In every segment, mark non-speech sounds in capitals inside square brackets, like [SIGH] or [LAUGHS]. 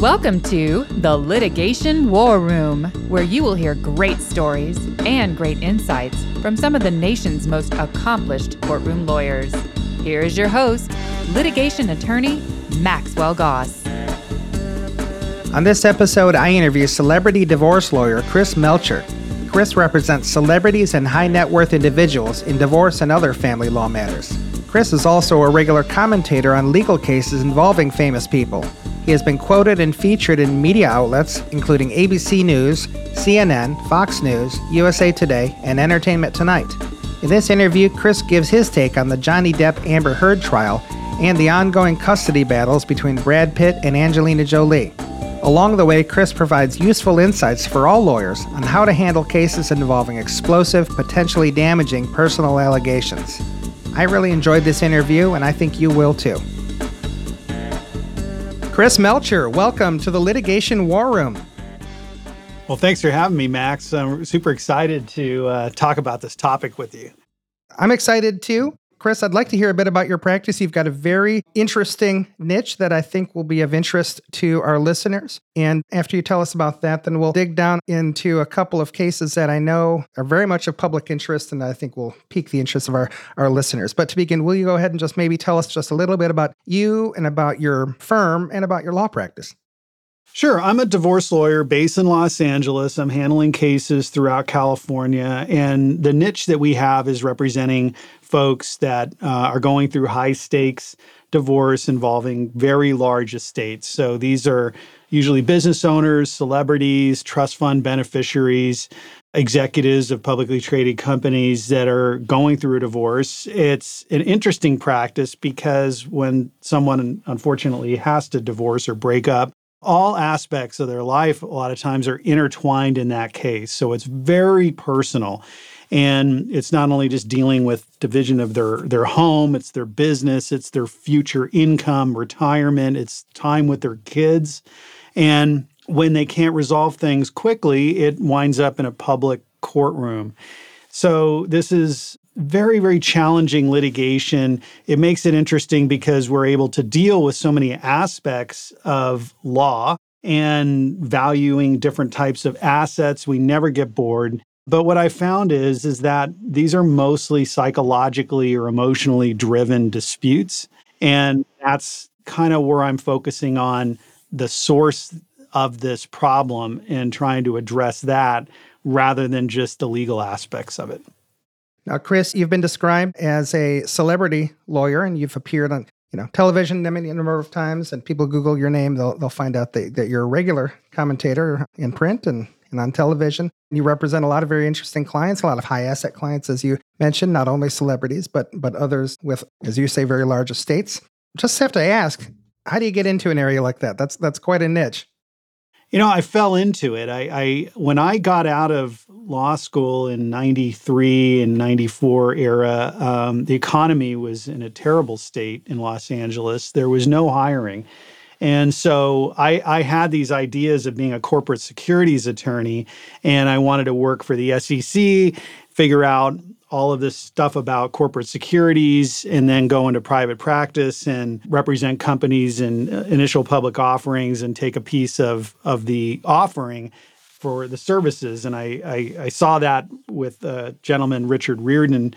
Welcome to the Litigation War Room, where you will hear great stories and great insights from some of the nation's most accomplished courtroom lawyers. Here is your host, litigation attorney Maxwell Goss. On this episode, I interview celebrity divorce lawyer Chris Melcher. Chris represents celebrities and high net worth individuals in divorce and other family law matters. Chris is also a regular commentator on legal cases involving famous people. He has been quoted and featured in media outlets including ABC News, CNN, Fox News, USA Today, and Entertainment Tonight. In this interview, Chris gives his take on the Johnny Depp Amber Heard trial and the ongoing custody battles between Brad Pitt and Angelina Jolie. Along the way, Chris provides useful insights for all lawyers on how to handle cases involving explosive, potentially damaging personal allegations. I really enjoyed this interview, and I think you will too. Chris Melcher, welcome to the Litigation War Room. Well, thanks for having me, Max. I'm super excited to uh, talk about this topic with you. I'm excited too. Chris, I'd like to hear a bit about your practice. You've got a very interesting niche that I think will be of interest to our listeners. And after you tell us about that, then we'll dig down into a couple of cases that I know are very much of public interest and I think will pique the interest of our, our listeners. But to begin, will you go ahead and just maybe tell us just a little bit about you and about your firm and about your law practice? Sure. I'm a divorce lawyer based in Los Angeles. I'm handling cases throughout California. And the niche that we have is representing folks that uh, are going through high stakes divorce involving very large estates. So these are usually business owners, celebrities, trust fund beneficiaries, executives of publicly traded companies that are going through a divorce. It's an interesting practice because when someone unfortunately has to divorce or break up, all aspects of their life a lot of times are intertwined in that case. So it's very personal. And it's not only just dealing with division of their their home, it's their business, it's their future income, retirement, it's time with their kids. And when they can't resolve things quickly, it winds up in a public courtroom. So this is very, very challenging litigation. It makes it interesting because we're able to deal with so many aspects of law and valuing different types of assets. We never get bored. But what I found is is that these are mostly psychologically or emotionally driven disputes and that's kind of where I'm focusing on the source of this problem and trying to address that rather than just the legal aspects of it. Now, Chris, you've been described as a celebrity lawyer and you've appeared on you know television a number of times and people google your name they'll, they'll find out that, that you're a regular commentator in print and, and on television. You represent a lot of very interesting clients a lot of high asset clients as you mentioned not only celebrities but but others with as you say very large estates. Just have to ask how do you get into an area like that? That's that's quite a niche you know, I fell into it. I, I when I got out of law school in '93 and '94 era, um, the economy was in a terrible state in Los Angeles. There was no hiring. And so I, I, had these ideas of being a corporate securities attorney, and I wanted to work for the SEC, figure out all of this stuff about corporate securities and then go into private practice and represent companies in uh, initial public offerings and take a piece of of the offering for the services. And I, I, I saw that with a gentleman, Richard Riordan,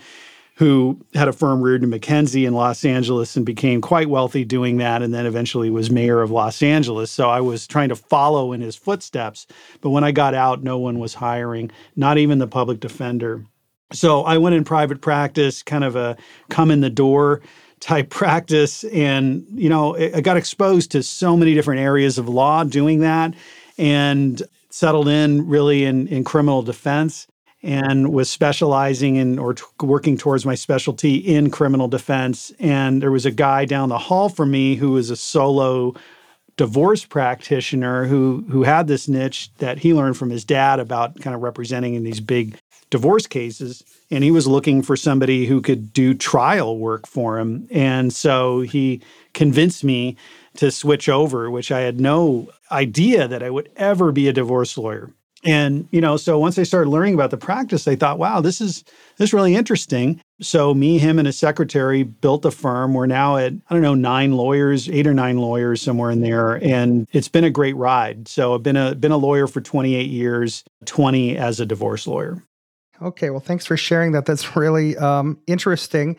who had a firm, Riordan McKinzie, in Los Angeles and became quite wealthy doing that, and then eventually was mayor of Los Angeles. So I was trying to follow in his footsteps. But when I got out, no one was hiring, not even the public defender. So I went in private practice, kind of a come in the door type [LAUGHS] practice. And, you know, I got exposed to so many different areas of law doing that and settled in really in, in criminal defense and was specializing in or t- working towards my specialty in criminal defense. And there was a guy down the hall from me who was a solo divorce practitioner who who had this niche that he learned from his dad about kind of representing in these big divorce cases and he was looking for somebody who could do trial work for him and so he convinced me to switch over which i had no idea that i would ever be a divorce lawyer and you know so once i started learning about the practice i thought wow this is this is really interesting So me, him, and a secretary built a firm. We're now at I don't know nine lawyers, eight or nine lawyers somewhere in there, and it's been a great ride. So I've been a been a lawyer for 28 years, 20 as a divorce lawyer. Okay, well, thanks for sharing that. That's really um, interesting.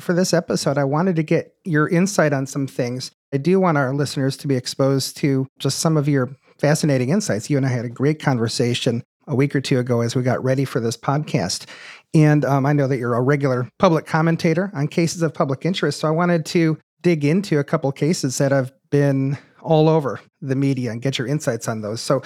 For this episode, I wanted to get your insight on some things. I do want our listeners to be exposed to just some of your fascinating insights. You and I had a great conversation a week or two ago as we got ready for this podcast. And um, I know that you're a regular public commentator on cases of public interest. So I wanted to dig into a couple cases that have been all over the media and get your insights on those. So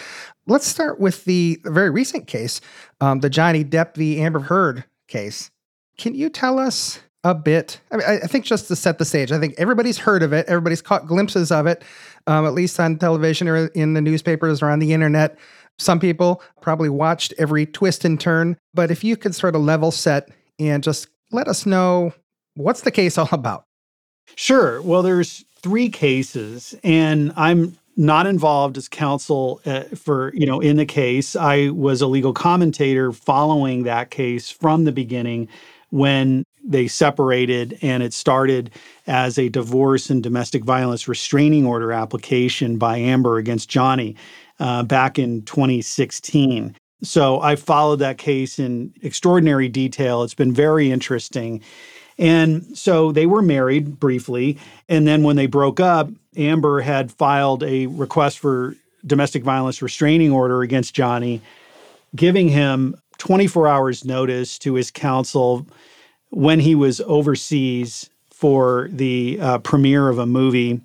let's start with the very recent case, um, the Johnny Depp v. Amber Heard case. Can you tell us a bit? I, mean, I think just to set the stage, I think everybody's heard of it, everybody's caught glimpses of it, um, at least on television or in the newspapers or on the internet. Some people probably watched every twist and turn, but if you could sort of level set and just let us know what's the case all about. Sure. Well, there's three cases, and I'm not involved as counsel uh, for you know in the case. I was a legal commentator following that case from the beginning when they separated and it started as a divorce and domestic violence restraining order application by Amber against Johnny uh, back in 2016. So I followed that case in extraordinary detail. It's been very interesting. And so they were married briefly. And then when they broke up, Amber had filed a request for domestic violence restraining order against Johnny, giving him 24 hours notice to his counsel when he was overseas for the uh, premiere of a movie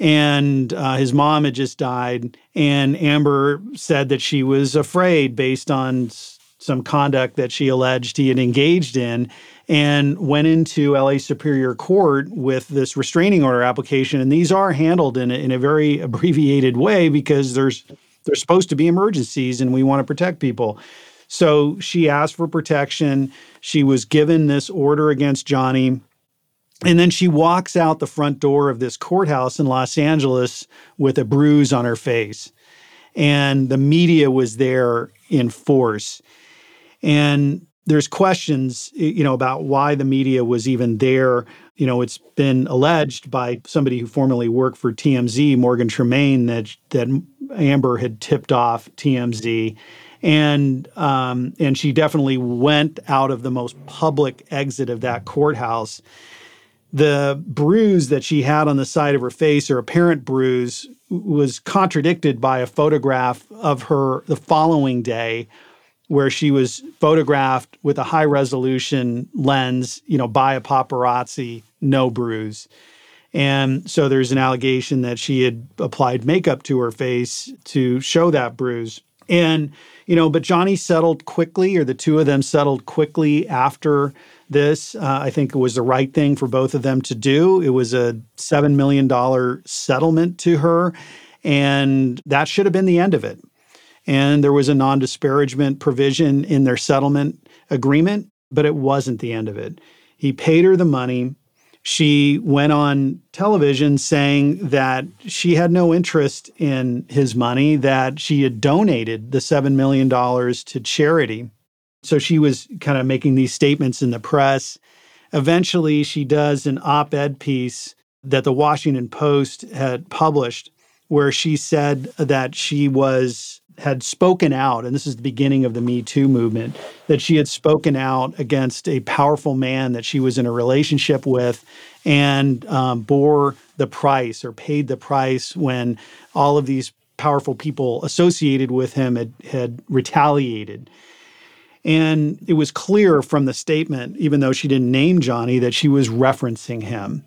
and uh, his mom had just died. And Amber said that she was afraid based on some conduct that she alleged he had engaged in and went into LA Superior Court with this restraining order application. And these are handled in a, in a very [LAUGHS] abbreviated way because there's there's supposed to be emergencies and we want to protect people. So she asked for protection. She was given this order against Johnny and then she walks out the front door of this courthouse in Los Angeles with a bruise on her face. And the media was there in force. And there's questions, you know, about why the media was even there. You know, it's been alleged by somebody who formerly worked for TMZ, Morgan Tremaine, that that Amber had tipped off TMZ, and um, and she definitely went out of the most public exit of that courthouse the bruise that she had on the side of her face, or apparent bruise, was contradicted by a photograph of her the following day where she was photographed with a high resolution lens, you know, by a paparazzi, no bruise. And so there's an allegation that she had applied makeup to her face to show that bruise. And, you know, but Johnny settled quickly, or the two of them settled quickly after this. Uh, I think it was the right thing for both of them to do. It was a $7 million settlement to her, and that should have been the end of it. And there was a non disparagement provision in their settlement agreement, but it wasn't the end of it. He paid her the money. She went on television saying that she had no interest in his money, that she had donated the $7 million to charity. So she was kind of making these statements in the press. Eventually, she does an op ed piece that the Washington Post had published where she said that she was had spoken out and this is the beginning of the me too movement that she had spoken out against a powerful man that she was in a relationship with and um, bore the price or paid the price when all of these powerful people associated with him had, had retaliated and it was clear from the statement, even though she didn't name Johnny, that she was referencing him.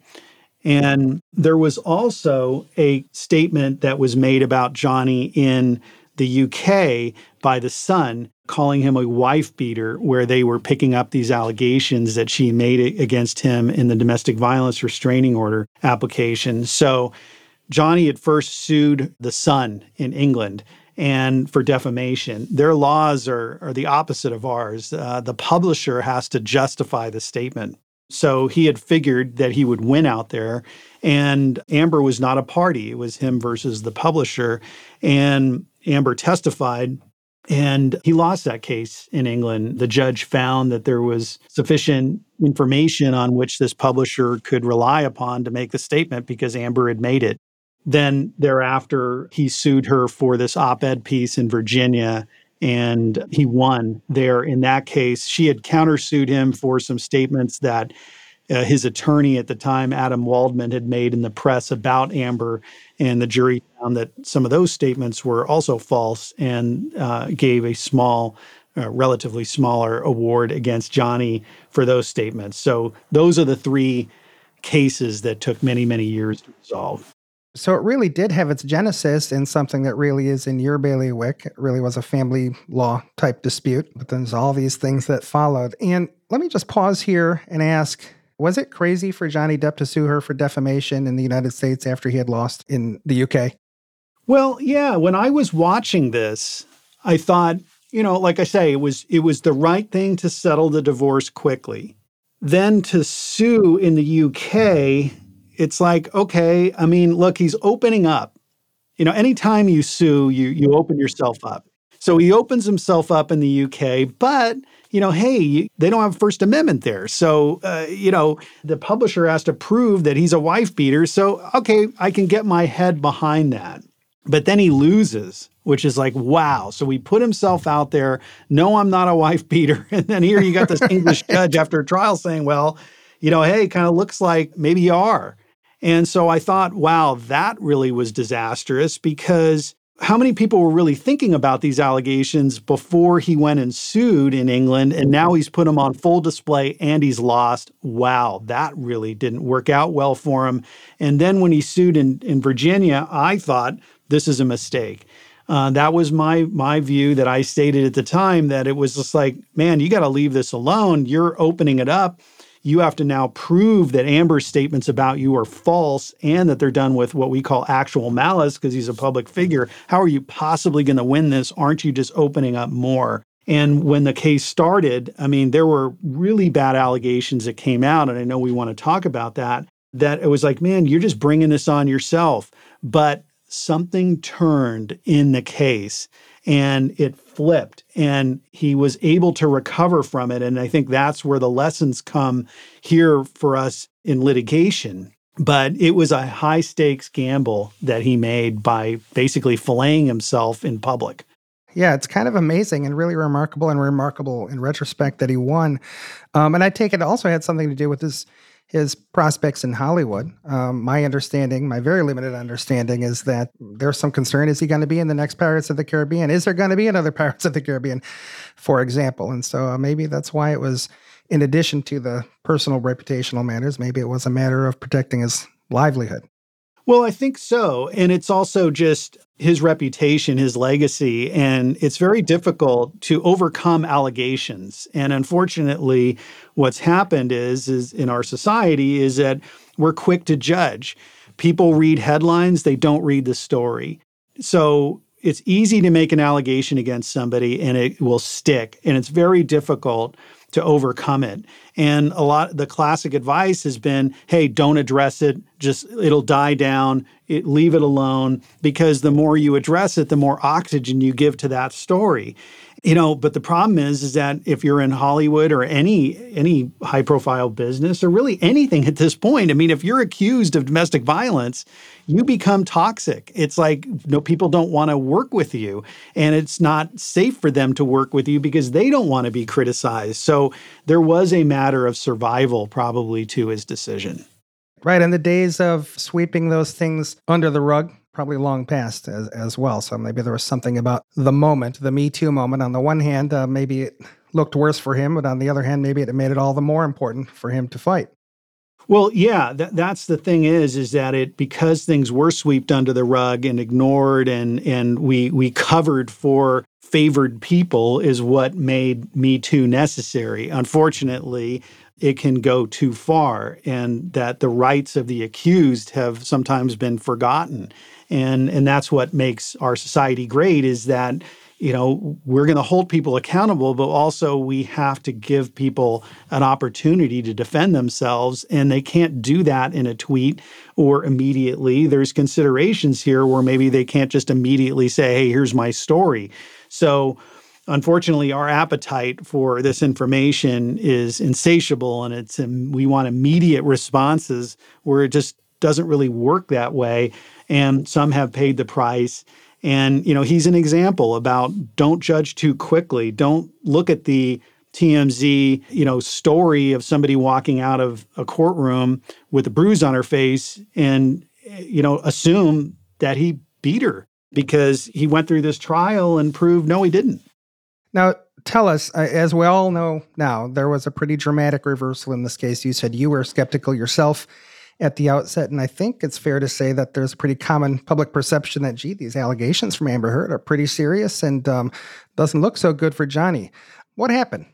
And there was also a statement that was made about Johnny in the UK by the Sun, calling him a wife beater, where they were picking up these allegations that she made against him in the domestic violence restraining order application. So Johnny had first sued the Sun in England and for defamation. Their laws are, are the opposite of ours. Uh, the publisher has to justify the statement. So he had figured that he would win out there. And Amber was not a party, it was him versus the publisher. And Amber testified And he lost that case in England. The judge found that there was sufficient information on which this publisher could rely upon to make the statement because Amber had made it. Then thereafter, he sued her for this op ed piece in Virginia and he won there in that case. She had countersued him for some statements that uh, his attorney at the time, Adam Waldman, had made in the press about Amber, and the jury found that some of those statements were also false and uh, gave a small, uh, relatively smaller award against Johnny for those statements. So those are the three cases that took many, many years to resolve. So it really did have its genesis in something that really is in your bailiwick. It really was a family law type dispute, but then there's all these things that followed. And let me just pause here and ask was it crazy for Johnny Depp to sue her for defamation in the United States after he had lost in the UK? Well, yeah, when I was watching this, I thought, you know, like I say, it was it was the right thing to settle the divorce quickly. Then to sue in the UK it's like, okay, I mean, look, he's opening up. You know, anytime you sue, you you open yourself up. So he opens himself up in the UK, but you know, hey, they don't have First Amendment there. So, uh, you know, the publisher has to prove that he's a wife beater. So, okay, I can get my head behind that. But then he loses, which is like, wow. So he put himself out there. No, I'm not a wife beater. [LAUGHS] And then here you got this English [LAUGHS] judge after a trial saying, well, you know, hey, kind of looks like maybe you are. And so I thought, wow, that really was disastrous because how many people were really thinking about these allegations before he went and sued in England and now he's put them on full display and he's lost? Wow, that really didn't work out well for him. And then when he sued in, in Virginia, I thought this is a mistake. Uh, that was my my view that I stated at the time that it was just like, man, you got to leave this alone. You're opening it up you have to now prove that Amber's statements about you are false and that they're done with what we call actual malice because he's a public figure. How are you possibly going to win this? Aren't you just opening up more? And when the case started, I mean, there were really bad allegations that came out. And I know we want to talk about that. That it was like, man, you're just bringing this on yourself. But something turned in the case and it flipped and he was able to recover from it. And i think that's where the lessons come here for us in litigation. But it was a high stakes gamble that he made by basically filleting himself in public. Yeah, it's kind of amazing and really remarkable and remarkable in retrospect that he won. Um, and I take it also had something to do with his his prospects in Hollywood. Um, my understanding, my very limited understanding, is that there's some concern: is he going to be in the next Pirates of the Caribbean? Is there going to be another [LAUGHS] Pirates of the Caribbean, for example? And so uh, maybe that's why it was, in addition to the personal reputational matters, maybe it was a matter of protecting his livelihood. Well, I think so. And it's also just his reputation, his legacy. And it's very difficult to overcome allegations. And unfortunately, what's happened is, is in our society is that we're quick to judge. People read headlines, they don't read the story. So it's easy to make an allegation against somebody and it will stick. And it's very difficult to overcome it. And a lot the classic advice has been, hey, don't address it, just it'll die down, it, leave it alone because the more you address it, the more oxygen you give to that story. You know, but the problem is is that if you're in Hollywood or any any high profile business or really anything at this point, I mean, if you're accused of domestic violence, you become toxic. It's like know, people don't want to work with you and it's not safe for them to work with you because they don't want to be criticized. So there was a matter of survival probably to his decision. Right, and the days of sweeping those things under the rug probably long past as, as well. So maybe there was something about the moment, the Me Too moment. On the one hand, uh, maybe it looked worse for him, but on the other hand, maybe it made it all the more important for him to fight. Well, yeah, that, that's the thing is, is that it because things were swept under the rug and ignored, and and we we covered for favored people is what made Me Too necessary. Unfortunately, it can go too far, and that the rights of the accused have sometimes been forgotten and and that's what makes our society great is that you know, we're going to hold people accountable, but also we have to give people an opportunity to defend themselves. And they can't do that in a tweet or immediately. There's considerations here where maybe they can't just immediately say, hey, here's my story. So, unfortunately our appetite for this information is insatiable and it's um, we want immediate responses where it just doesn't really work that way and some have paid the price and you know he's an example about don't judge too quickly don't look at the TMZ, you know, story of somebody walking out of a courtroom with a bruise on her face and you know, assume that he beat her because he went through this trial and proved no he didn't. Now, tell us, uh, as we all know now, there was a pretty dramatic reversal in this case. You said you were skeptical yourself at the outset, and I think it's fair to say that there's a pretty common public perception that, gee, these allegations from Amber Heard are pretty serious and um, doesn't look so good for Johnny. What happened?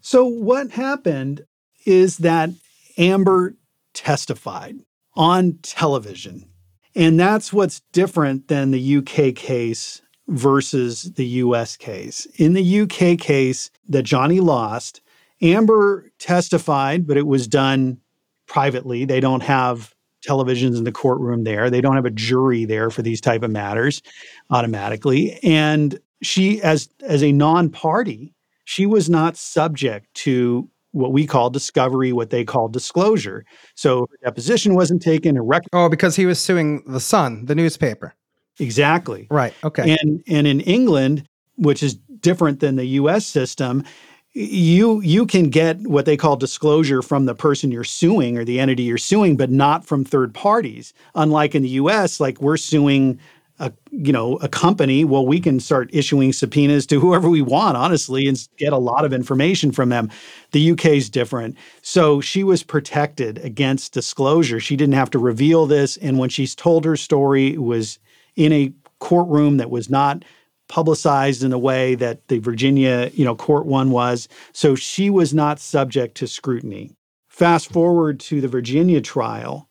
So, what happened is that Amber testified on television. And that's what's different than the UK case versus the US case. In the UK case that Johnny lost, Amber testified, but it was done privately. They don't have televisions in the courtroom there. They don't have a jury there for these type of matters automatically. And she as as a non-party, she was not subject to what we call discovery, what they call disclosure. So her deposition wasn't taken, record. Oh, because he was suing the Sun, the newspaper. Exactly. Right. Okay. And and in England, which is different than the US system, you you can get what they call disclosure from the person you're suing or the entity you're suing, but not from third parties. Unlike in the US, like we're suing a you know a company well we can start issuing subpoenas to whoever we want honestly and get a lot of information from them the UK is different so she was protected against disclosure she didn't have to reveal this and when she's told her story it was in a courtroom that was not publicized in the way that the Virginia, you know, court one was. So she was not subject to scrutiny. Fast forward to the Virginia trial,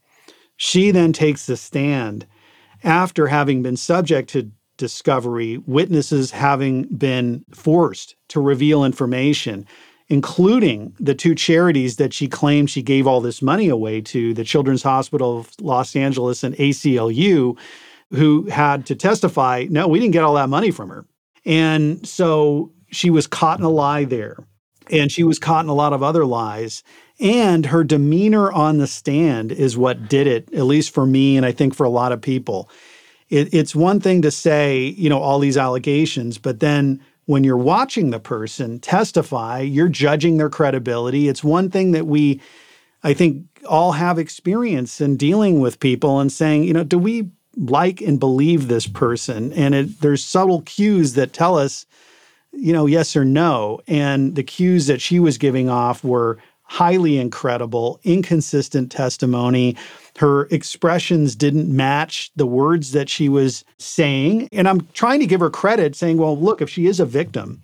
she then takes the stand after having been subject to discovery, witnesses having been forced to reveal information, including the two charities that she claimed she gave all this money away to the Children's Hospital of Los Angeles and ACLU who had to testify, no, we didn't get all that money from her. And so she was caught in a lie there. And she was caught in a lot of other lies. And her demeanor on the stand is what did it, at least for me, and I think for a lot of people. It, it's one thing to say, you know, all these allegations, but then when you're watching the person testify, you're judging their credibility. It's one thing that we, I think, all have experience in dealing with people and saying, you know, do we like and believe this person. And it, there's subtle cues that tell us, you know, yes or no. And the cues that she was giving off were highly incredible, inconsistent testimony. Her expressions didn't match the words that she was saying. And I'm trying to give her credit, saying, well, look, if she is a victim,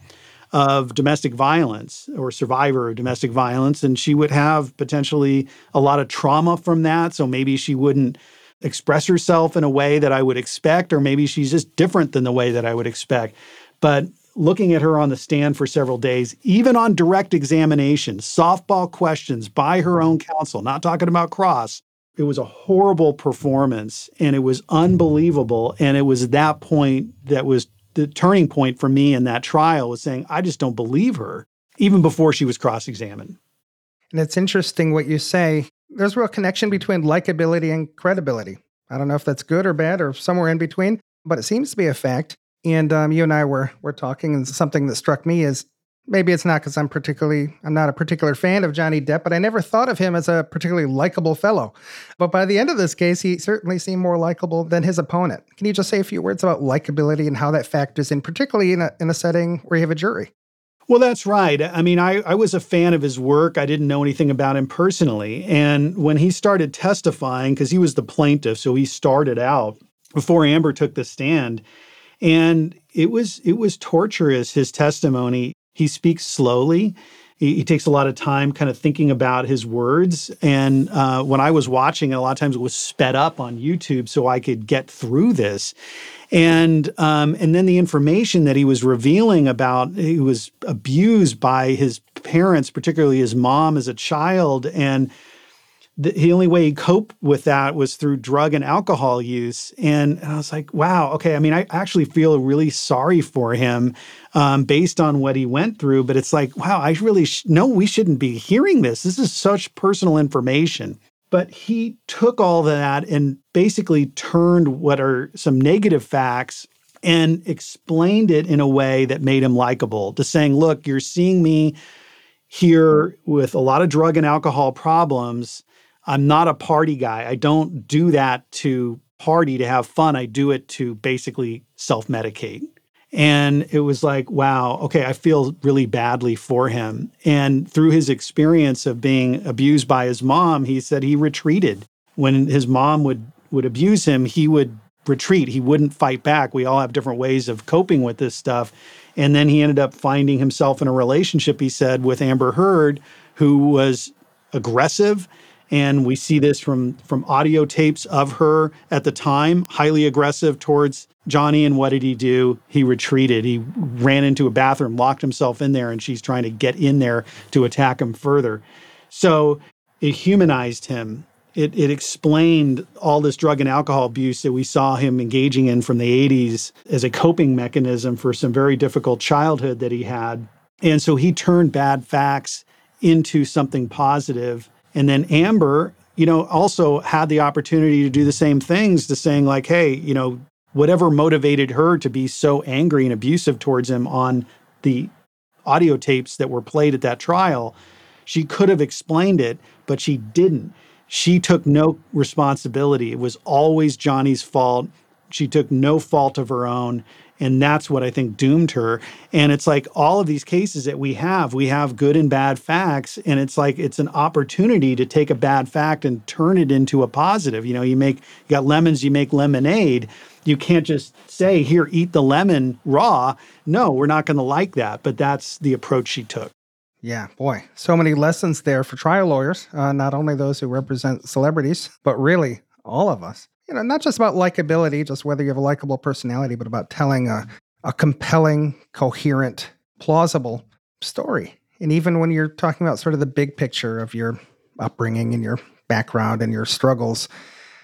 of domestic violence or survivor of domestic violence, and she would have potentially a lot of trauma from that. So maybe she wouldn't express herself in a way that I would expect, or maybe she's just different than the way that I would expect. But looking at her on the stand for several days, even on direct examination, softball questions by her own counsel, not talking about cross, it was a horrible performance and it was unbelievable. And it was that point that was the turning point for me in that trial was saying, I just don't believe her, even before she was cross examined. And it's interesting what you say there's a real connection between likability and credibility. I don't know if that's good or bad or somewhere in between, but it seems to be a fact. And um, you and I were were talking, and something that struck me is maybe it's not because I'm particularly I'm not a particular fan of Johnny Depp, but I never thought of him as a particularly likable fellow. But by the end of this case, he certainly seemed more likable than his opponent. Can you just say a few words about likability and how that factors in, particularly in a in a setting where you have a jury? Well, that's right. I mean, I, I was a fan of his work. I didn't know anything about him personally. And when he started testifying, because he was the plaintiff, so he started out before Amber took the stand. And it was it was torturous, his testimony. He speaks slowly. He, he takes a lot of time kind of thinking about his words. And uh, when I was watching a lot of times it was sped up on YouTube so I could get through this. And um, and then the information that he was revealing about he was abused by his parents, particularly his mom as a child, and the, the only way he coped with that was through drug and alcohol use. And, and I was like, wow, okay. I mean, I actually feel really sorry for him um, based on what he went through. But it's like, wow, I really sh- no, we shouldn't be hearing this. This is such personal information. But he took all that and basically turned what are some negative facts and explained it in a way that made him likable to saying, look, you're seeing me here with a lot of drug and alcohol problems I'm not a party guy. I don't do that to party to have fun. I do it to basically self medicate. And it was like, wow, okay, I feel really badly for him. And through his experience of being abused by his mom, he said he retreated. When his mom would, would abuse him, he would retreat. He wouldn't fight back. We all have different ways of coping with this stuff. And then he ended up finding himself in a relationship, he said, with Amber Heard, who was aggressive and we see this from from audio tapes of her at the time highly aggressive towards Johnny. And what did he do? He retreated. He ran into a bathroom locked himself in there and she's trying to get in there to attack him further. So it humanized him. It, it explained all this drug and alcohol abuse that we saw him engaging in from the 80s as a coping mechanism for some very difficult childhood that he had. And so he turned bad facts into something positive and then Amber, you know, also had the opportunity to do the same things to saying, like, hey, you know, whatever motivated her to be so angry and abusive towards him on the audio tapes that were played at that trial, she could have explained it, but she didn't. She took no responsibility. It was always Johnny's fault. She took no fault of her own. And that's what I think doomed her. And it's like all of these cases that we have, we have good and bad facts. And it's like it's an opportunity to take a bad fact and turn it into a positive. You know, you make, you got lemons, you make lemonade. You can't just say, here, eat the lemon raw. No, we're not going to like that. But that's the approach she took. Yeah, boy, so many lessons there for trial lawyers, uh, not only those who represent celebrities, but really all of us you know, not just about likability, just whether you have a likable personality, but about telling a, a compelling, coherent, plausible story. And even when you're talking about sort of the big picture of your upbringing and your background and your struggles,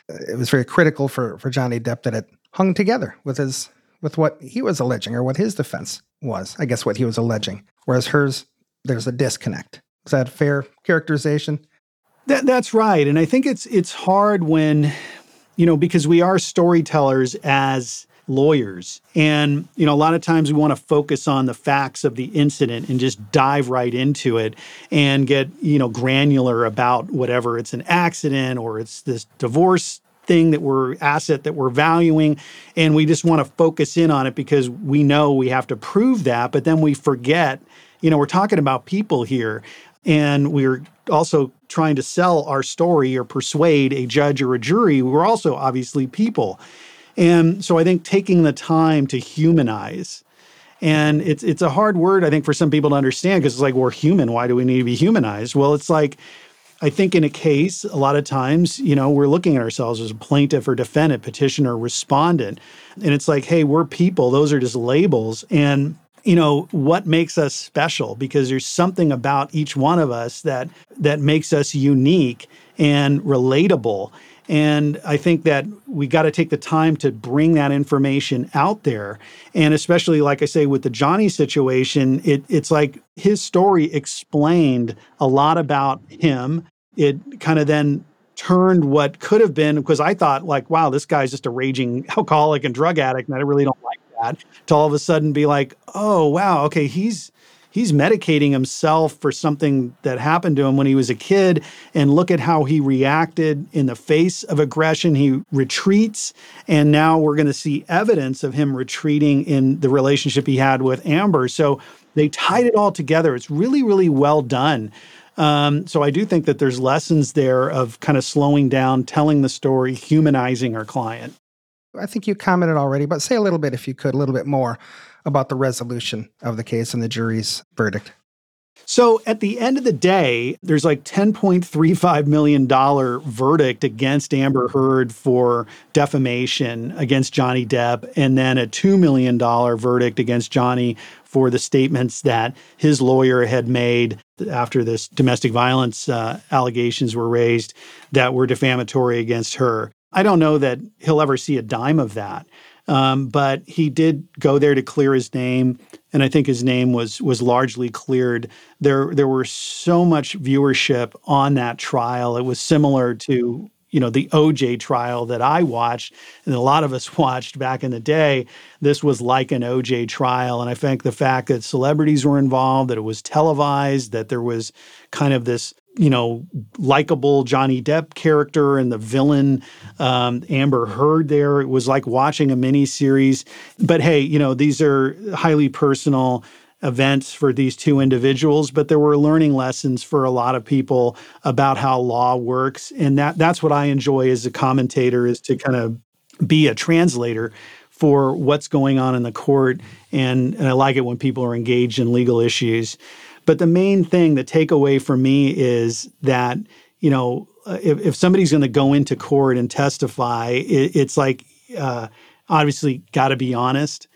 uh, it was very critical for, for Johnny Depp that it hung together with his with what he was alleging or what his defense was. I guess what he was alleging. Whereas hers, there's a disconnect. Is that fair characterization? That, that's right. And I think it's it's hard when you know, because we are storytellers as lawyers. And, you know, a lot of times we want to focus on the facts of the incident and just dive right into it and get, you know, granular about whatever it's an accident or it's this divorce thing that we're asset that we're valuing and we just want to focus in on it because we know we have to prove that but then we forget you know we're talking about people here and we're also trying to sell our story or persuade a judge or a jury, we're also obviously people. And so I think taking the time to humanize, and it's it's a hard word I think for some people to understand because it's like we're human. Why do we need to be humanized? Well, it's like I think in a case, a lot of times, you know, we're looking at ourselves as a plaintiff or defendant, petitioner, respondent. And it's like, hey, we're people. Those are just labels. And you know what makes us special because there's something about each one of us that that makes us unique and relatable. And i think that we got to take the time to bring that information out there. And especially like i say with the johnny situation it, it's like his story explained a lot about him. It kind of then turned what could have been because i thought like wow this guy's just a raging [LAUGHS] alcoholic and drug addict and i really don't like that to all of a sudden be like, oh wow, okay, he's he's medicating himself for something that happened to him when he was a kid. And look at how he reacted in the face of aggression. He retreats. And now we're going to see evidence of him retreating in the relationship he had with amber. So they tied it all together. It's really really well done. Um, so i do think that there's lessons there of kind of slowing down telling the story humanizing our client I think you commented already, but say a little bit, if you could, a little bit more about the resolution of the case and the jury's verdict. So at the end of the day, there's like $10.35 million verdict against Amber Heard for defamation against Johnny Depp, and then a $2 million verdict against Johnny for the statements that his lawyer had made after this domestic violence uh, allegations were raised that were defamatory against her. I don't know that he'll ever see a dime of that. Um, but he did go there to clear his name, and I think his name was was largely cleared. There there were so much viewership on that trial. It was similar to you know the OJ trial that I watched and a lot of us [LAUGHS] watched back in the day. This was like an OJ trial, and I think the fact that celebrities were involved, that it was televised, that there was kind of this you know, likable Johnny Depp character and the villain um, Amber Heard there. It was like watching a mini series. But hey, you know, these are highly personal events for these two individuals, but there were learning lessons for a lot of people about how law works. And that that's what I enjoy as a commentator is to kind of be a translator for what's going on in the court. And, and I like it when people are engaged in legal issues. But the main thing, the takeaway for me is that, you know, uh, if, if somebody's going to go into court and testify, it, it's like uh, obviously got to be honest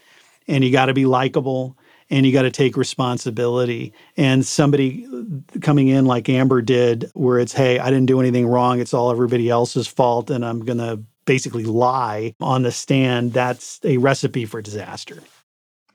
and you got to be likable and you got to take responsibility. And somebody coming in like Amber did, where it's, hey, I didn't do anything wrong, it's all everybody else's fault, and I'm going to basically lie on the stand, that's a recipe for disaster.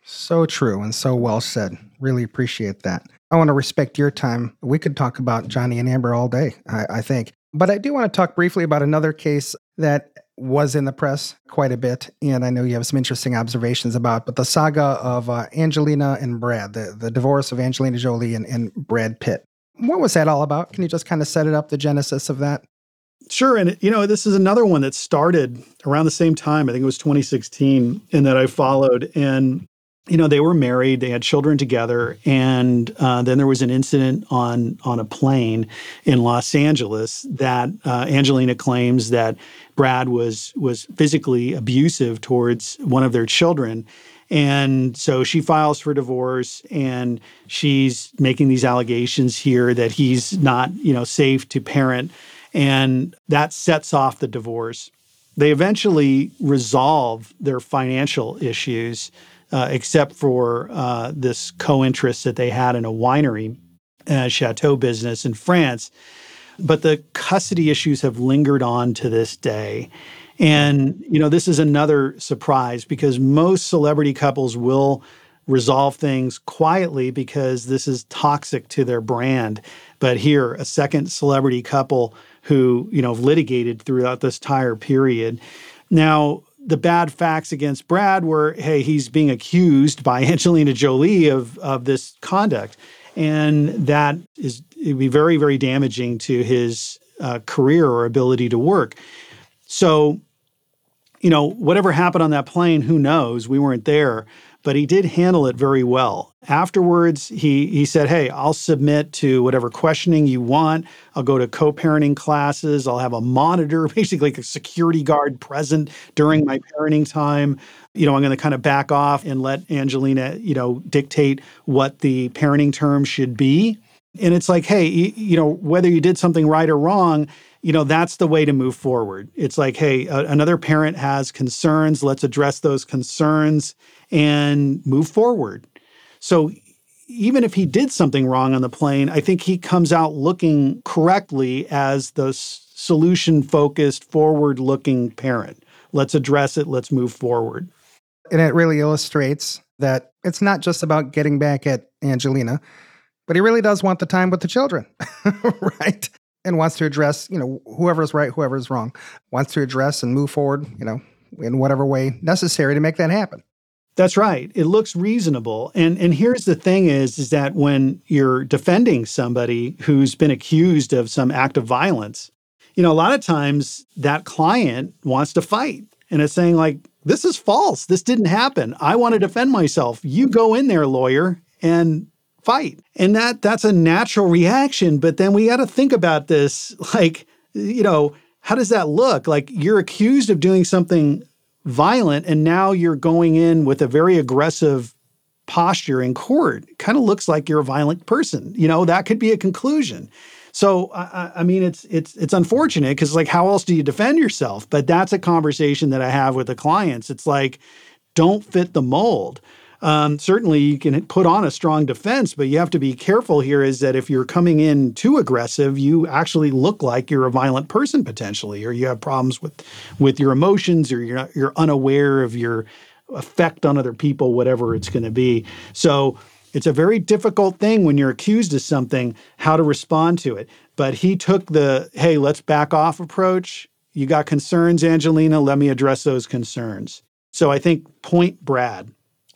So true and so well said. Really appreciate that. I want to respect your time. We could talk about Johnny and Amber all day, I, I think. But I do want to talk briefly about another case that was in the press quite a bit, and I know you have some interesting observations about. But the saga of uh, Angelina and Brad, the, the divorce of Angelina Jolie and, and Brad Pitt. What was that all about? Can you just kind of set it up, the genesis of that? Sure. And, you know, this is another one that started around the same time. I think it was 2016, and that I followed. And you know they were married they had children together and uh, then there was an incident on on a plane in los angeles that uh, angelina claims that brad was was physically abusive towards one of their children. And so she files for divorce and she's making these allegations here that he's not you know safe to parent. And that sets off the divorce. They eventually resolve their financial issues uh, except for uh, this co-interest that they had in a winery, uh, chateau business in France. But the custody issues have lingered on to this day. And, you know, this is another surprise because most celebrity couples will resolve things quietly because this is toxic to their brand. But here, a second celebrity couple who, you know, litigated throughout this entire period. Now, the bad facts against Brad were, hey, he's being accused by [LAUGHS] Angelina Jolie of of this conduct, and that is it would be very very damaging to his uh, career or ability to work. So, you know, whatever happened on that plane, who knows? We weren't there, but he did handle it very well. Afterwards, he he said, "Hey, I'll submit to whatever questioning you want. I'll go to co-parenting classes. I'll have a monitor, [LAUGHS] basically like a security guard present during my parenting time. You know, I'm going to kind of back off and let Angelina, you know, dictate what the parenting terms should be." And it's like, "Hey, you know, whether you did something right or wrong, you know that's the way to move forward it's like hey a, another parent has concerns let's address those concerns and move forward. So even if he did something wrong on the plane, I think he comes out looking correctly as the solution focused, forward looking parent. Let's address it, let's move forward. And it really illustrates that it's not just about getting back at Angelina, but he really does want the time with the children, [LAUGHS] right? And wants to address, you know, whoever's right, whoever's wrong, wants to address and move forward, you know, in whatever way necessary to make that happen. That's right. It looks reasonable. And and here's the thing is is that when you're defending somebody who's been accused of some act of violence, you know, a lot of times that client wants to fight and it's saying like this is false. This didn't happen. I want to defend myself. You go in there, lawyer, and fight. And that that's a natural reaction, but then we got to think about this [LAUGHS] like, you know, how does that look? Like you're accused of doing something violent and now you're going in with a very aggressive posture in court kind of looks like you're a violent person. You know, that could be a conclusion. So I, I mean, it's it's it's unfortunate because like, how else do you defend yourself? But that's a conversation that I have with the clients. It's like, don't fit the mold. Um, certainly, you can put on a strong defense, but you have to be careful here. Is that if you're coming in too aggressive, you actually look like you're a violent person potentially, or you have problems with with your emotions, or you're not, you're unaware of your effect on other people, whatever it's going to be. So it's a very difficult thing when you're accused of something, how to respond to it. But he took the, hey, let's back off approach. You got concerns, Angelina. Let me address those concerns. So I think point Brad.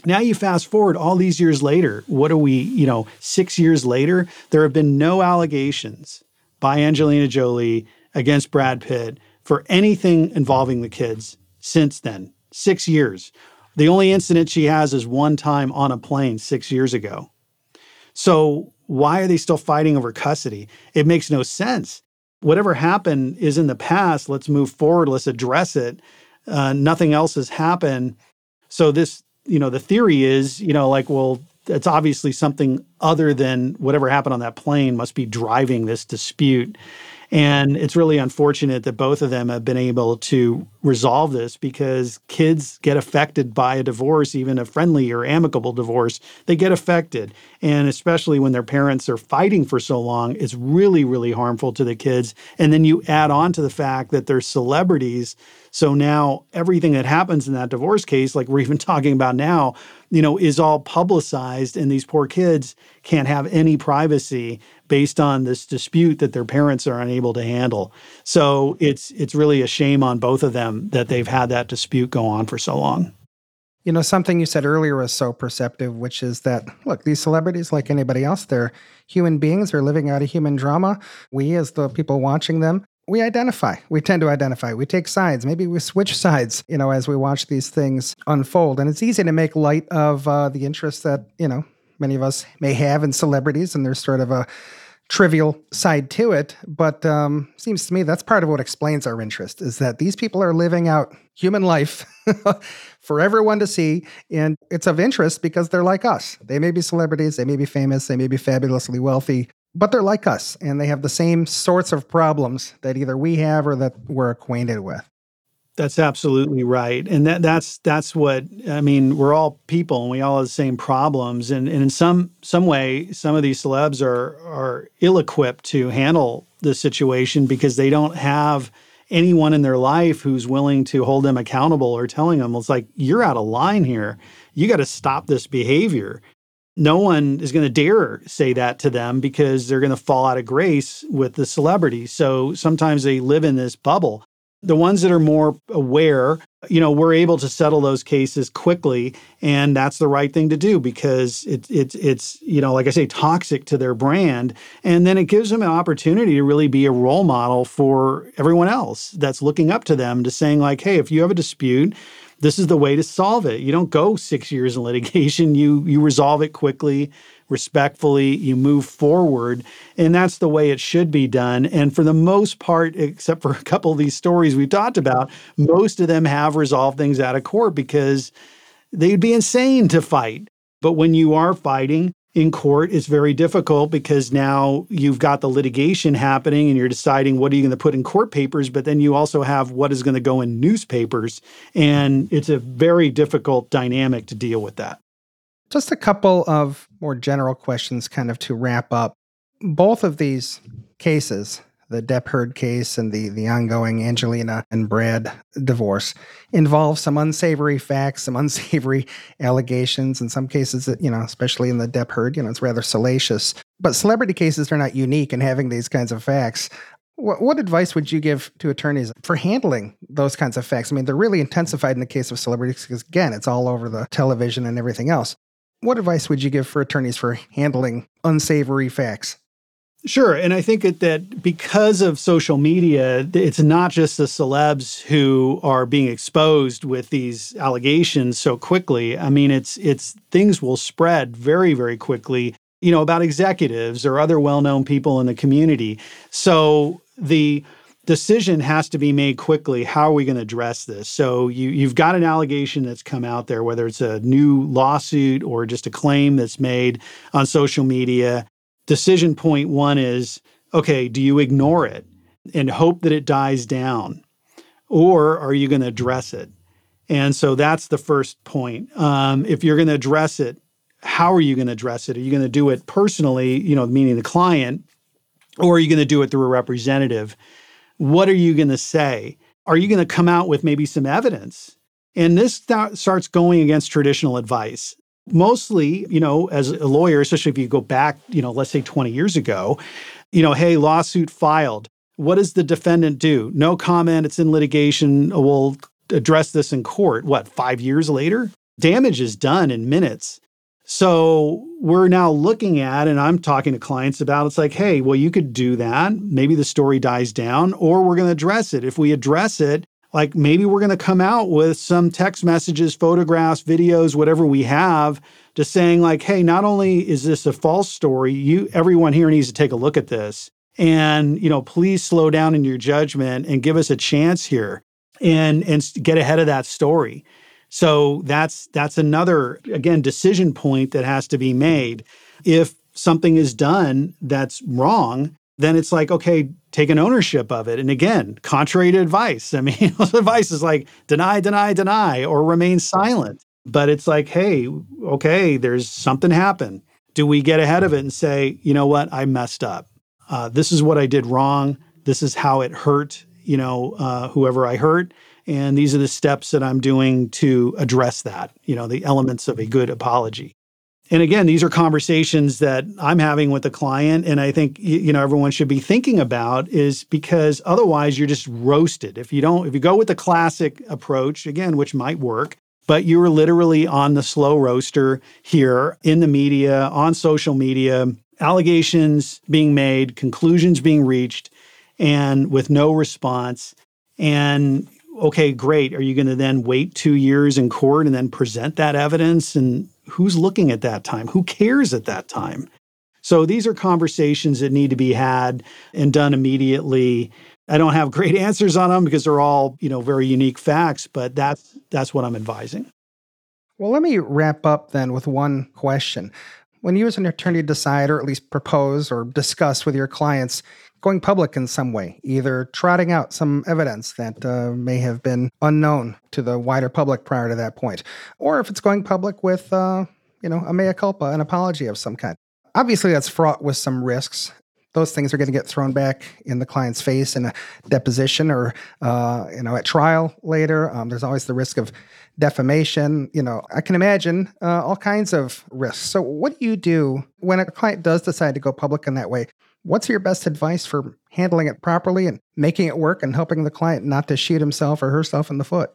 Now you fast forward all these years later. What are we, you know, six years later? There have been no allegations by Angelina Jolie against Brad Pitt for anything involving the kids since then. Six years. The only incident she has is one time on a plane six years ago. So why are they still fighting over custody? It makes no sense. Whatever happened is in the past. Let's move forward. Let's address it. Uh, nothing else has happened. So this, you know, the theory is, you know, like, well, it's obviously something other than whatever happened on that plane must be driving this dispute. And it's really unfortunate that both of them have been able to resolve this because kids get affected by a divorce, even a friendly or amicable divorce. They get affected. And especially when their parents are fighting for so long, it's really, really harmful to the kids. And then you add on to the fact that they're celebrities. So now everything that happens in that divorce case, like we're even [LAUGHS] talking about now, you know, is all publicized, and these poor kids can't have any privacy based on this dispute that their parents are unable to handle. So it's it's really a shame on both of them that they've had that dispute go on for so long. You know, something you said earlier was so perceptive, which is that look, these celebrities, like anybody else, they're human beings, they're living out a human drama. We, as the people watching them, we identify. We tend to identify. We take sides. Maybe we switch sides, you know, as we watch these things unfold. And it's easy to make light of uh, the interests that, you know, many of us may have in celebrities, and there's sort of a trivial side to it. But um, seems to me that's part of what explains our interest is that these people are living out human life [LAUGHS] for everyone to see, and it's of interest because they're like us. They may be celebrities, they may be famous, they may be fabulously wealthy, but they're like us, and they have the same sorts of problems that either we have or that we're acquainted with. That's absolutely right, and that that's that's what I mean. We're all people, and we all have the same problems. And, and in some some way, some of these celebs are are ill equipped to handle the situation because they don't have anyone in their life who's willing to hold them accountable or telling them it's like you're out of line here. You got to stop this behavior. No one is going to dare say that to them because they're going to fall out of grace with the celebrity. So sometimes they live in this bubble the ones that are more aware, you know, we're able to settle those cases quickly, and that's the right thing to do because it's it's it's you know, like I say, toxic to their brand, and then it gives them an opportunity to really be a role model for everyone else that's looking up to them, to saying like, hey, if you have a dispute, this is the way to solve it. You don't go six years in litigation. You you resolve it quickly respectfully, you move forward. And that's the way it should be done. And for the most part, except for a couple of these stories we've talked about, most of them have resolved things out of court because they'd be insane to fight. But when you are fighting, in court it's very difficult because now you've got the litigation happening and you're deciding what are you going to put in court papers but then you also have what is going to go in newspapers and it's a very difficult dynamic to deal with that just a couple of more general questions, kind of to wrap up. Both of these cases, the Depp Heard case and the, the ongoing Angelina and Brad divorce, involve some unsavory facts, some [LAUGHS] unsavory allegations. In some cases, you know, especially in the Depp Heard, you know, it's rather salacious. But celebrity cases are not unique in having these kinds of facts. What, what advice would you give to attorneys for handling those kinds of facts? I mean, they're really intensified in the case of celebrities because, again, it's all over the television and everything else. What advice would you give for attorneys for handling unsavory facts? Sure. And I think that because of social media, it's not just the celebs who are being exposed with these allegations so quickly. I mean, it's it's things will spread very, very quickly, you know, about executives or other well-known people in the community. So the decision has to be made quickly. How are we going to address this? So you you've got an allegation that's come out there, whether it's a new lawsuit or just a claim that's made on social media. Decision point one is okay, do you ignore it and hope that it dies down? Or are you going to address it? And so that's the first point. Um, if you're going to address it, how are you going to address it? Are you going to do it personally, you know, meaning the client, or are you going to do it through a representative? What are you going to say? Are you going to come out with maybe some evidence? And this th- starts going against traditional advice. Mostly, you know, as a lawyer, especially if you go back, you know, let's say 20 years ago, you know, hey, lawsuit filed. What does the defendant do? No comment. It's in litigation. Uh, we'll address this in court. What, five years later? Damage is done in minutes. So we're now looking at, and I'm talking to clients about it's like, hey, well, you could do that. Maybe the story dies down, or we're going to address it. If we address it, like maybe we're going to come out with some text messages, photographs, videos, whatever we have, just saying, like, hey, not only is this a false story, you everyone here needs to take a look at this. And, you know, please slow down in your judgment and give us a chance here and and get ahead of that story. So that's that's another again decision point that has to be made. If something is done that's wrong, then it's like okay, take an ownership of it. And again, contrary to advice, I mean, [LAUGHS] advice is like deny, deny, deny, or remain silent. But it's like, hey, okay, there's something happened. Do we get ahead of it and say, you know what, I messed up. Uh, this is what I did wrong. This is how it hurt, you know, uh, whoever I hurt and these are the steps that I'm doing to address that, you know, the elements of a good apology. And again, these are conversations that I'm having with the client and I think you know everyone should be thinking about is because otherwise you're just roasted. If you don't if you go with the classic approach again, which might work, but you're literally on the slow roaster here in the media, on social media, allegations being made, conclusions being reached and with no response and okay, great. Are you going to then wait two years in court and then present that evidence? And who's looking at that time? Who cares at that time? So these are conversations that need to be had and done immediately. I don't have [LAUGHS] great answers on them because they're all, you know, very unique facts, but that's that's what I'm advising. Well, let me wrap up then with one question. When you as an attorney decide or at least propose or discuss with your clients going public in some way, either trotting out some evidence that uh, may have been unknown to the wider public prior to that point, or if it's going public with, uh, you know, a mea culpa, an apology of some kind. Obviously, that's fraught with some risks. Those things are going to get thrown back in the client's face in a deposition or, uh, you know, at trial later. Um, there's always the risk of defamation. You know, I can imagine uh, all kinds of risks. So, what do you do when a client does decide to go public in that way? What's your best advice for handling it properly and making it work and helping the client not to shoot himself or herself in the foot?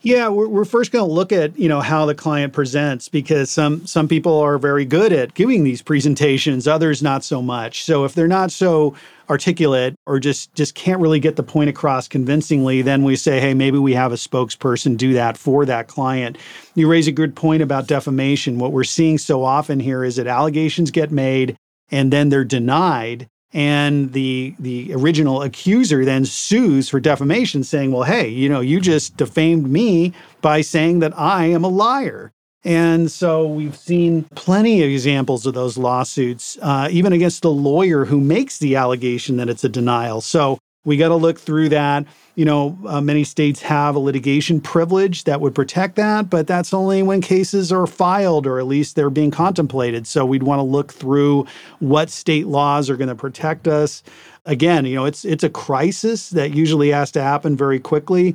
Yeah, we're, we're first going to look at you know how the client presents because some some people are very good at giving these presentations, others not so much. So if they're not so articulate or just just can't really get the point across convincingly, then we say, hey, maybe we have a spokesperson do that for that client. You raise a good point about defamation. What we're seeing so often here is that allegations get made and then they're denied and the the original accuser then sues for defamation saying well hey you know you just defamed me by saying that i am a liar. And so we've seen plenty of examples of those lawsuits uh, even against the lawyer who makes the allegation that it's a denial. So we got to look through that. You know, uh, many states have a litigation privilege that would protect that, but that's only when cases are filed or at least they're being contemplated. So we'd want to look through what state laws are going to protect us. Again, you know, it's it's a crisis that usually has to happen very quickly.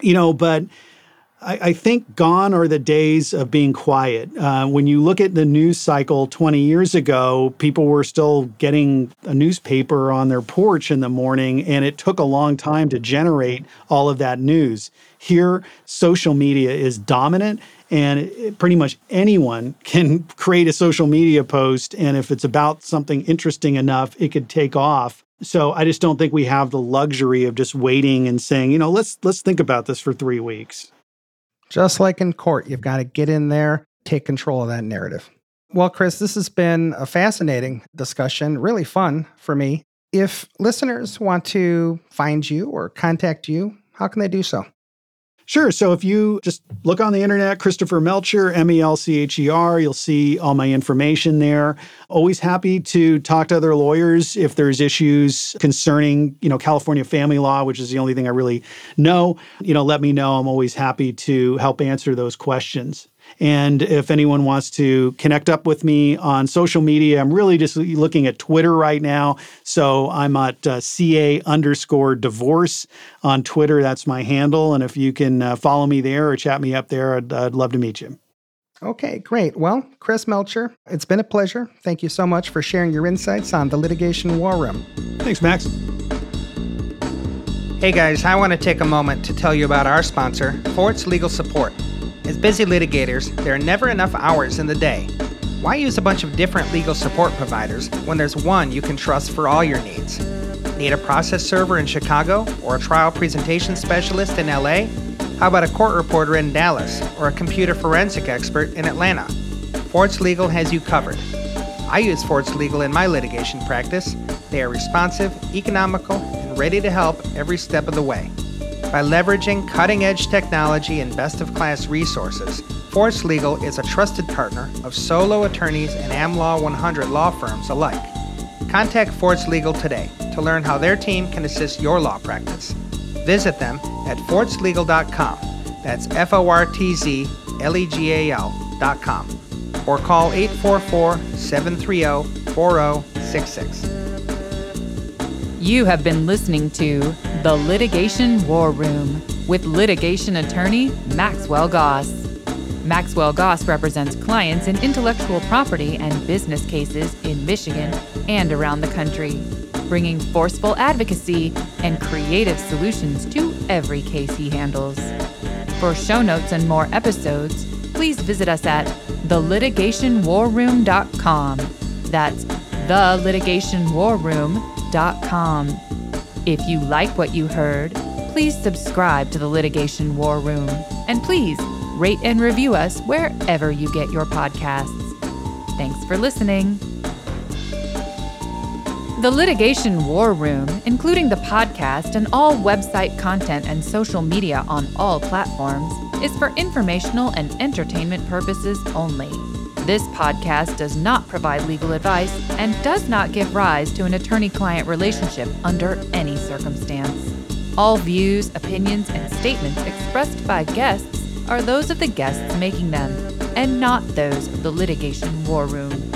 You know, but I, I, think gone are the days of being quiet. Uh, when you look at the news cycle 20 years ago, people were still getting a newspaper on their porch in the morning, and it took a long time to generate all of that news. Here, social media is dominant, and it, pretty much anyone [LAUGHS] can create a social media post. And if it's about something interesting enough, it could take off. So I just don't think we have the luxury of just waiting and saying, you know, let's let's think about this for three weeks. Just like in court, you've got to get in there, take control of that narrative. Well, Chris, this has been a fascinating discussion, really fun for me. If listeners want to find you or contact you, how can they do so? Sure. So if you just look on the internet, Christopher Melcher, M E L C H E R, you'll see all my information there. Always happy to talk to other lawyers if there's issues concerning, you know, California family law, which is the only thing I really know. You know, let me know. I'm always happy to help answer those questions. And if anyone wants to connect up with me on social media, I'm really just looking at Twitter right now. So I'm at uh, CA underscore divorce on Twitter. That's my handle. And if you can uh, follow me there or chat me up there, I'd, I'd love to meet you. Okay, great. Well, Chris Melcher, it's been a pleasure. Thank you so much for sharing your insights on the litigation war room. Thanks, Max. Hey guys, I want to take a moment to tell you about our sponsor, Fortz Legal Support. As busy litigators, there are never enough hours in the day. Why use a bunch of different legal support providers when there's one you can trust for all your needs? Need a process server in Chicago or a trial presentation specialist in LA? How about a court reporter in Dallas or a computer forensic expert in Atlanta? Fortz Legal has you covered. I use Fortz Legal in my litigation practice. They are responsive, economical, and ready to help every step of the way. By leveraging cutting edge technology and best of class resources, Fortz Legal is a trusted partner of solo attorneys and AmLaw 100 law firms alike. Contact Fortz Legal today to learn how their team can assist your law practice. Visit them at fortzlegal.com. That's F O R T Z L E G A L.com. Or call 844 730 4066. You have been listening to The Litigation War Room with litigation attorney Maxwell Goss. Maxwell Goss represents clients in intellectual property and business cases in Michigan and around the country, bringing forceful advocacy and creative solutions to every case he handles. For show notes and more episodes, please visit us at thelitigationwarroom.com. That's if you like what you heard, please subscribe to the Litigation War Room and please rate and review us wherever you get your podcasts. Thanks for listening. The Litigation War Room, including the podcast and all website content and social media on all platforms, is for informational and entertainment purposes only. This podcast does not provide legal advice and does not give rise to an attorney client relationship under any circumstance. All views, opinions, and statements expressed by guests are those of the guests making them, and not those of the litigation war room.